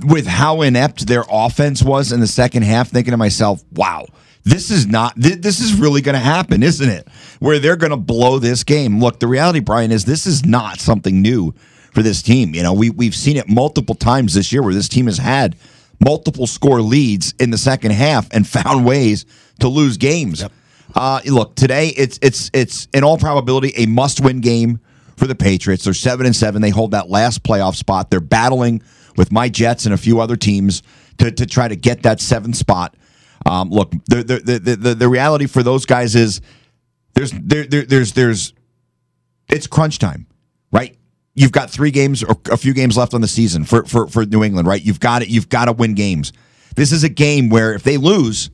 with how inept their offense was in the second half, thinking to myself, wow this is not this is really going to happen isn't it where they're going to blow this game look the reality brian is this is not something new for this team. You know, we we've seen it multiple times this year where this team has had multiple score leads in the second half and [LAUGHS] found ways to lose games. Yep. Uh, look, today it's it's it's in all probability a must-win game for the Patriots. They're seven and seven. They hold that last playoff spot. They're battling with my Jets and a few other teams to to try to get that seventh spot. Um, look, the the, the the the reality for those guys is there's there, there there's there's it's crunch time, right? You've got three games or a few games left on the season for, for, for New England, right? You've got it. You've got to win games. This is a game where if they lose,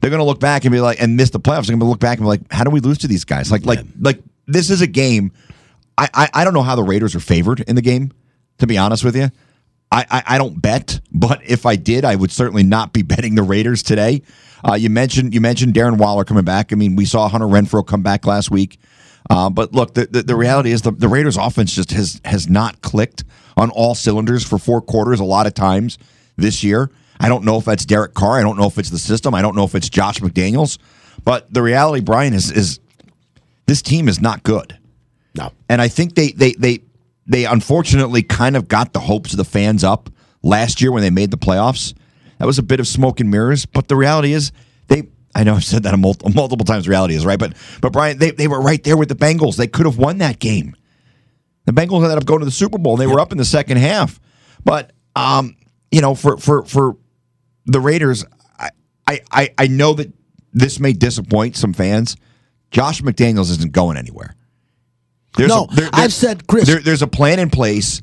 they're going to look back and be like, and miss the playoffs. They're going to look back and be like, how do we lose to these guys? Like, like, like this is a game. I, I, I don't know how the Raiders are favored in the game. To be honest with you, I, I, I don't bet, but if I did, I would certainly not be [LAUGHS] betting the Raiders today. Uh, you mentioned you mentioned Darren Waller coming back. I mean, we saw Hunter Renfrow come back last week. Uh, but look, the, the, the reality is the, the Raiders offense just has has not clicked on all cylinders for four quarters a lot of times this year. I don't know if that's Derek Carr. I don't know if it's the system. I don't know if it's Josh McDaniels. But the reality, Brian, is is this team is not good. No. And I think they they they they unfortunately kind of got the hopes of the fans up last year when they made the playoffs. That was a bit of smoke and mirrors, but the reality is I know I've said that a mul- multiple times. Reality is right, but but Brian, they, they were right there with the Bengals. They could have won that game. The Bengals ended up going to the Super Bowl. and They were up in the second half, but um, you know, for for for the Raiders, I I I, know that this may disappoint some fans. Josh McDaniels isn't going anywhere. No, I've said, Chris- there- there's a plan in place,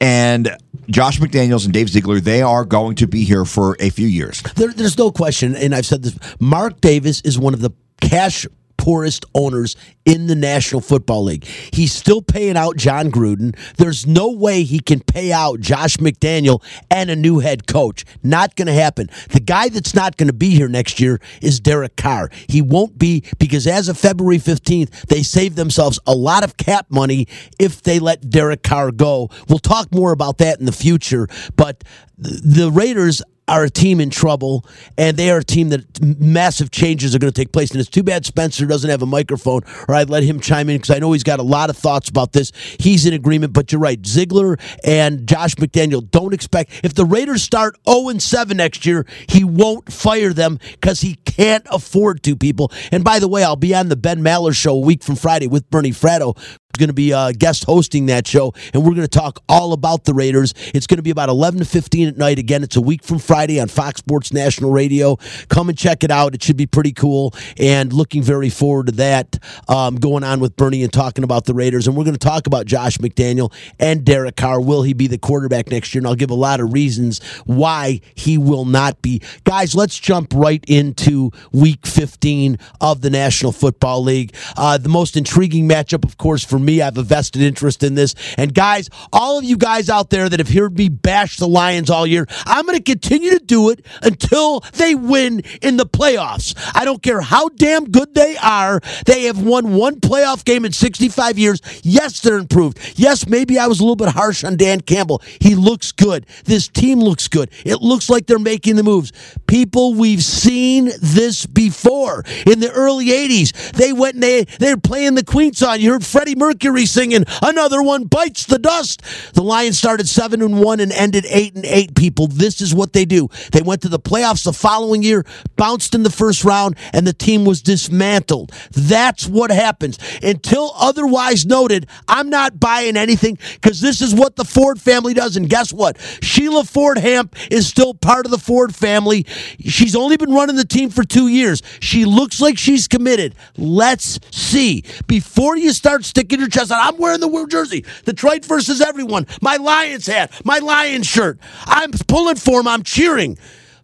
and Josh McDaniels and Dave Ziegler, they are going to be here for a few years. There, there's no question, and I've said this. Mark Davis is one of the cash poorest owners in the National Football League. He's still paying out Jon Gruden. There's no way he can pay out Josh McDaniel and a new head coach. Not going to happen. The guy that's not going to be here next year is Derek Carr. He won't be because as of February 15th, they saved themselves a lot of cap money if they let Derek Carr go. We'll talk more about that in the future, but the Raiders are a team in trouble, and they are a team that massive changes are going to take place. And it's too bad Spencer doesn't have a microphone, or I'd let him chime in because I know he's got a lot of thoughts about this. He's in agreement, but you're right. Ziegler and Josh McDaniel don't expect if the Raiders start 0 and 7 next year, he won't fire them because he can't afford to. People, and by the way, I'll be on the Ben Maller show a week from Friday with Bernie Fratto going to be uh, guest hosting that show, and we're going to talk all about the Raiders. It's going to be about 11 to 15 at night. Again, it's a week from Friday on Fox Sports National Radio. Come and check it out. It should be pretty cool, and looking very forward to that um, going on with Bernie and talking about the Raiders. And we're going to talk about Josh McDaniel and Derek Carr. Will he be the quarterback next year? And I'll give a lot of reasons why he will not be. Guys, let's jump right into week 15 of the National Football League. Uh, the most intriguing matchup, of course, for me. I have a vested interest in this. And guys, all of you guys out there that have heard me bash the Lions all year, I'm going to continue to do it until they win in the playoffs. I don't care how damn good they are. They have won one playoff game in 65 years. Yes, they're improved. Yes, maybe I was a little bit harsh on Dan Campbell. He looks good. This team looks good. It looks like they're making the moves. People, we've seen this before. In the early 80s, they went and they, they were playing the Queen song. You heard Freddie Mercury singing, Another One Bites the Dust. The Lions started 7 and 1 and ended 8 and 8, people. This is what they do. They went to the playoffs the following year, bounced in the first round, and the team was dismantled. That's what happens. Until otherwise noted, I'm not buying anything because this is what the Ford family does. And guess what? Sheila Ford Hamp is still part of the Ford family. She's only been running the team for two years. She looks like she's committed. Let's see. Before you start sticking your chest I'm wearing the jersey. Detroit versus everyone. My Lions hat, my Lions shirt. I'm pulling for them. I'm cheering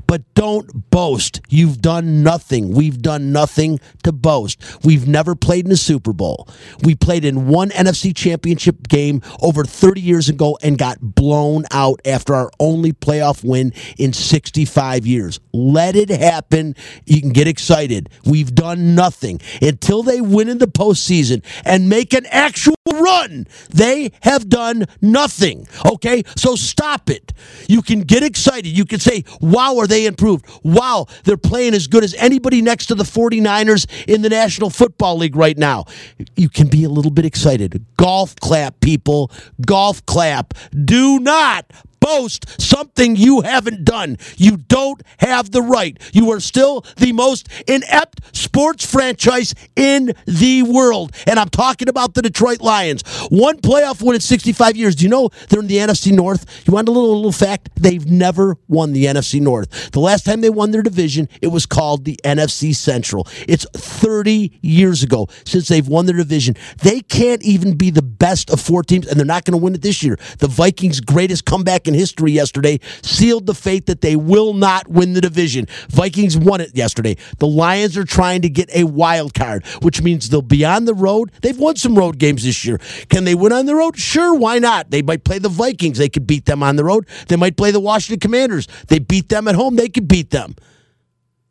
but don't boast. You've done nothing. We've done nothing to boast. We've never played in a Super Bowl. We played in one NFC championship game over 30 years ago and got blown out after our only playoff win in 65 years. Let it happen. You can get excited. We've done nothing until they win in the postseason and make an actual run. They have done nothing. Okay? So stop it. You can get excited. You can say, wow, are they improved? Wow, they're playing as good as anybody next to the 49ers in the National Football League right now. You can be a little bit excited. Golf clap, people. Golf clap. Do not boast something you haven't done. You don't have the right. You are still the most inept sports franchise in the world. And I'm talking about the Detroit Lions. One playoff win in 65 years. Do you know they're in the NFC North? You want a little, little fact? They've never won the NFC North. The last time they won their division, it was called the NFC Central. It's 30 years ago since they've won their division. They can't even be the best of four teams, and they're not going to win it this year. The Vikings' greatest comeback in in history yesterday sealed the fate that they will not win the division. Vikings won it yesterday. The Lions are trying to get a wild card, which means they'll be on the road. They've won some road games this year. Can they win on the road? Sure, why not? They might play the Vikings. They could beat them on the road. They might play the Washington Commanders. They beat them at home. They could beat them.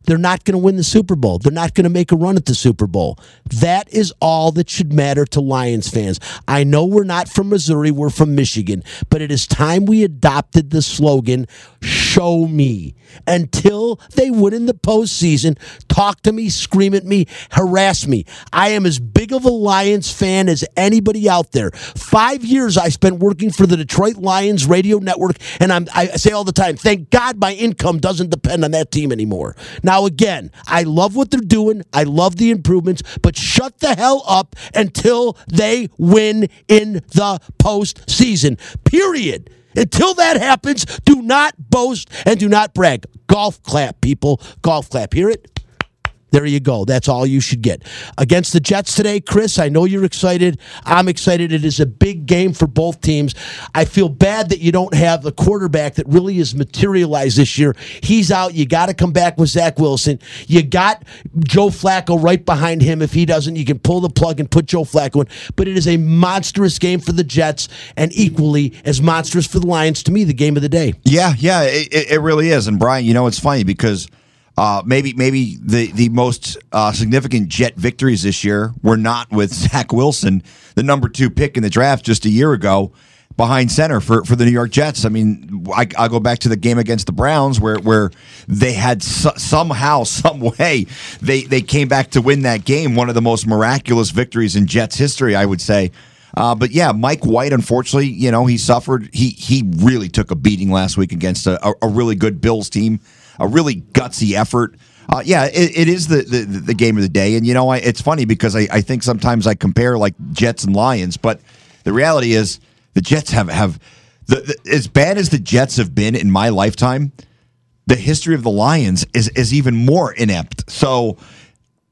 They're not going to win the Super Bowl. They're not going to make a run at the Super Bowl. That is all that should matter to Lions fans. I know we're not from Missouri, we're from Michigan, but it is time we adopted the slogan, show me. Until they win in the postseason, talk to me, scream at me, harass me. I am as big of a Lions fan as anybody out there. Five years I spent working for the Detroit Lions radio network, and I'm, I say all the time, thank God my income doesn't depend on that team anymore. Now, again, I love what they're doing, I love the improvements, but shut the hell up until they win in the postseason. Period. Until that happens, do not boast and do not brag. Golf clap, people. Golf clap. Hear it? There you go. That's all you should get. Against the Jets today, Chris, I know you're excited. I'm excited. It is a big game for both teams. I feel bad that you don't have the quarterback that really is materialized this year. He's out. You got to come back with Zach Wilson. You got Joe Flacco right behind him. If he doesn't, you can pull the plug and put Joe Flacco in. But it is a monstrous game for the Jets and equally as monstrous for the Lions. To me, the game of the day. Yeah, yeah, it- it really is. And Brian, you know, it's funny because uh, maybe maybe the the most uh, significant Jet victories this year were not with [LAUGHS] Zach Wilson, the number two pick in the draft just a year ago, behind center for, for the New York Jets. I mean, I, I'll go back to the game against the Browns where where they had so, somehow, [LAUGHS] some way, they they came back to win that game. One of the most miraculous victories in Jets history, I would say. Uh, but yeah, Mike White, unfortunately, you know, he suffered. He he really took a beating last week against a, a really good Bills team, a really gutsy effort. Uh, yeah, it, it is the, the the game of the day, and you know, I, it's funny because I, I think sometimes I compare like Jets and Lions, but the reality is the Jets have have the, the, as bad as the Jets have been in my lifetime. The history of the Lions is is even more inept. So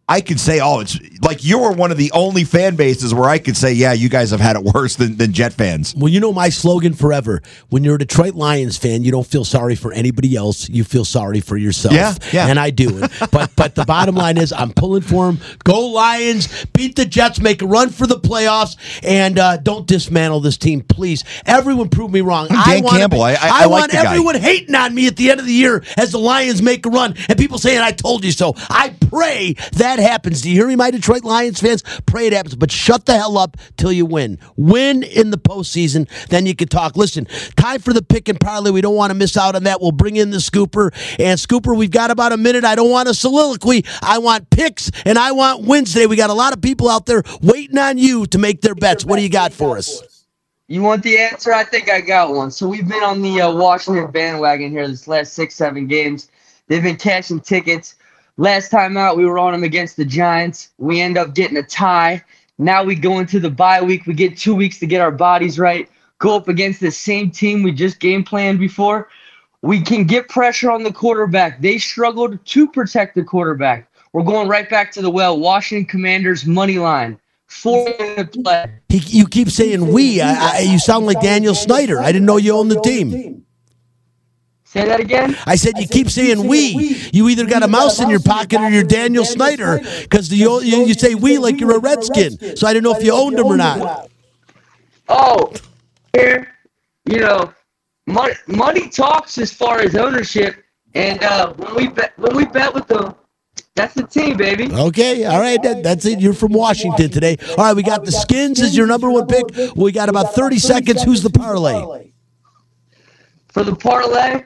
I could say, oh, it's like you are one of the only fan bases where I could say, yeah, you guys have had it [LAUGHS] worse than, than Jet fans. Well, you know my slogan forever. When you're a Detroit Lions fan, you don't feel sorry for anybody else. You feel sorry for yourself. Yeah, yeah. And I do. but but the bottom line is, I'm pulling for them. Go Lions! Beat the Jets. Make a run for the playoffs, and uh, don't dismantle this team, please. Everyone prove me wrong. Dan wanna Campbell, be- I- I- I like want the guy. everyone hating on me at the end of the year as the Lions make a run, and people saying I told you so. I pray that happens. Do you hear me, my Detroit Lions fans? Pray it happens, but shut the hell up till you win. Win in the postseason, then you can talk. Listen, time for the pick and parlay. We don't want to miss out on that. We'll bring in the Scooper and Scooper. We've got about a minute. I don't want a soliloquy. I want picks and I want wins today. We got a lot of people out there waiting on you to make their bets. What do you got for us? You want the answer? I think I got one. So we've been on the uh, Washington bandwagon here this last six, seven games. They've been cashing tickets. Last time out, we were on them against the Giants. We end up getting a tie. Now we go into the bye week. We get two weeks to get our bodies right. Go up against the same team we just game planned before. We can get pressure on the quarterback. They struggled to protect the quarterback. We're going right back to the well. Washington Commanders money line. Four minute play. He, you keep saying we. I, I, you sound like Daniel Snyder. I didn't know you owned the team. Say that again. I said you keep saying we. You either got a mouse in your pocket or you're Daniel Snyder because you, you you say we like you're a Redskin. So I didn't know if you owned him or not. Oh, here, you know, money, money talks as far as ownership, and uh, when we bet when we bet with them, that's the team, baby. Okay, all right, that, that's it. You're from Washington today. All right, we got the Skins as your number one pick. We got about 30 seconds. Who's the parlay? For the parlay,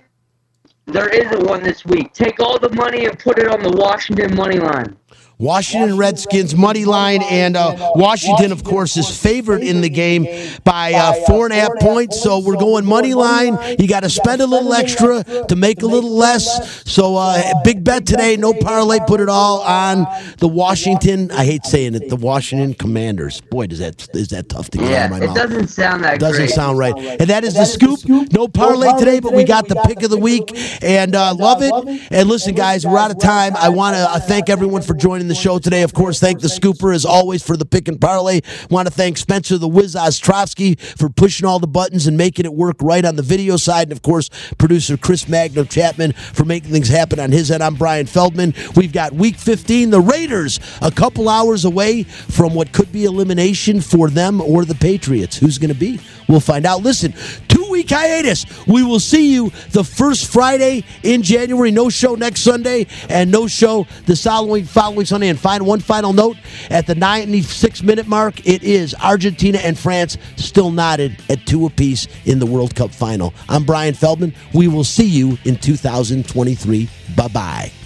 there isn't one this week. Take all the money and put it on the Washington money line. Washington Redskins money line, and uh, Washington, of course, is favored in the game by uh, four and a half points. So we're going money line. You got to spend a little extra to make a little less. So uh, big bet today, no parlay. Put it all on the Washington. I hate saying it, the Washington Commanders. Boy, does that is that tough to get out of my mouth? it doesn't sound that Doesn't great. sound right. And that is the scoop. No parlay today, but we got the pick of the week, and uh, love it. And listen, guys, we're out of time. I want to uh, thank everyone for joining. Joining the show today. Of course, thank the Scooper as always for the pick and parlay. Want to thank Spencer the Wiz Ostrovsky for pushing all the buttons and making it work right on the video side. And of course, producer Chris Magno Chapman for making things happen on his end. I'm Brian Feldman. We've got week 15, the Raiders, a couple hours away from what could be elimination for them or the Patriots. Who's going to be? We'll find out. Listen, week hiatus. We will see you the first Friday in January. No show next Sunday and no show the following following Sunday. And find one final note at the 96 minute mark. It is Argentina and France still knotted at two apiece in the World Cup final. I'm Brian Feldman. We will see you in 2023. Bye bye.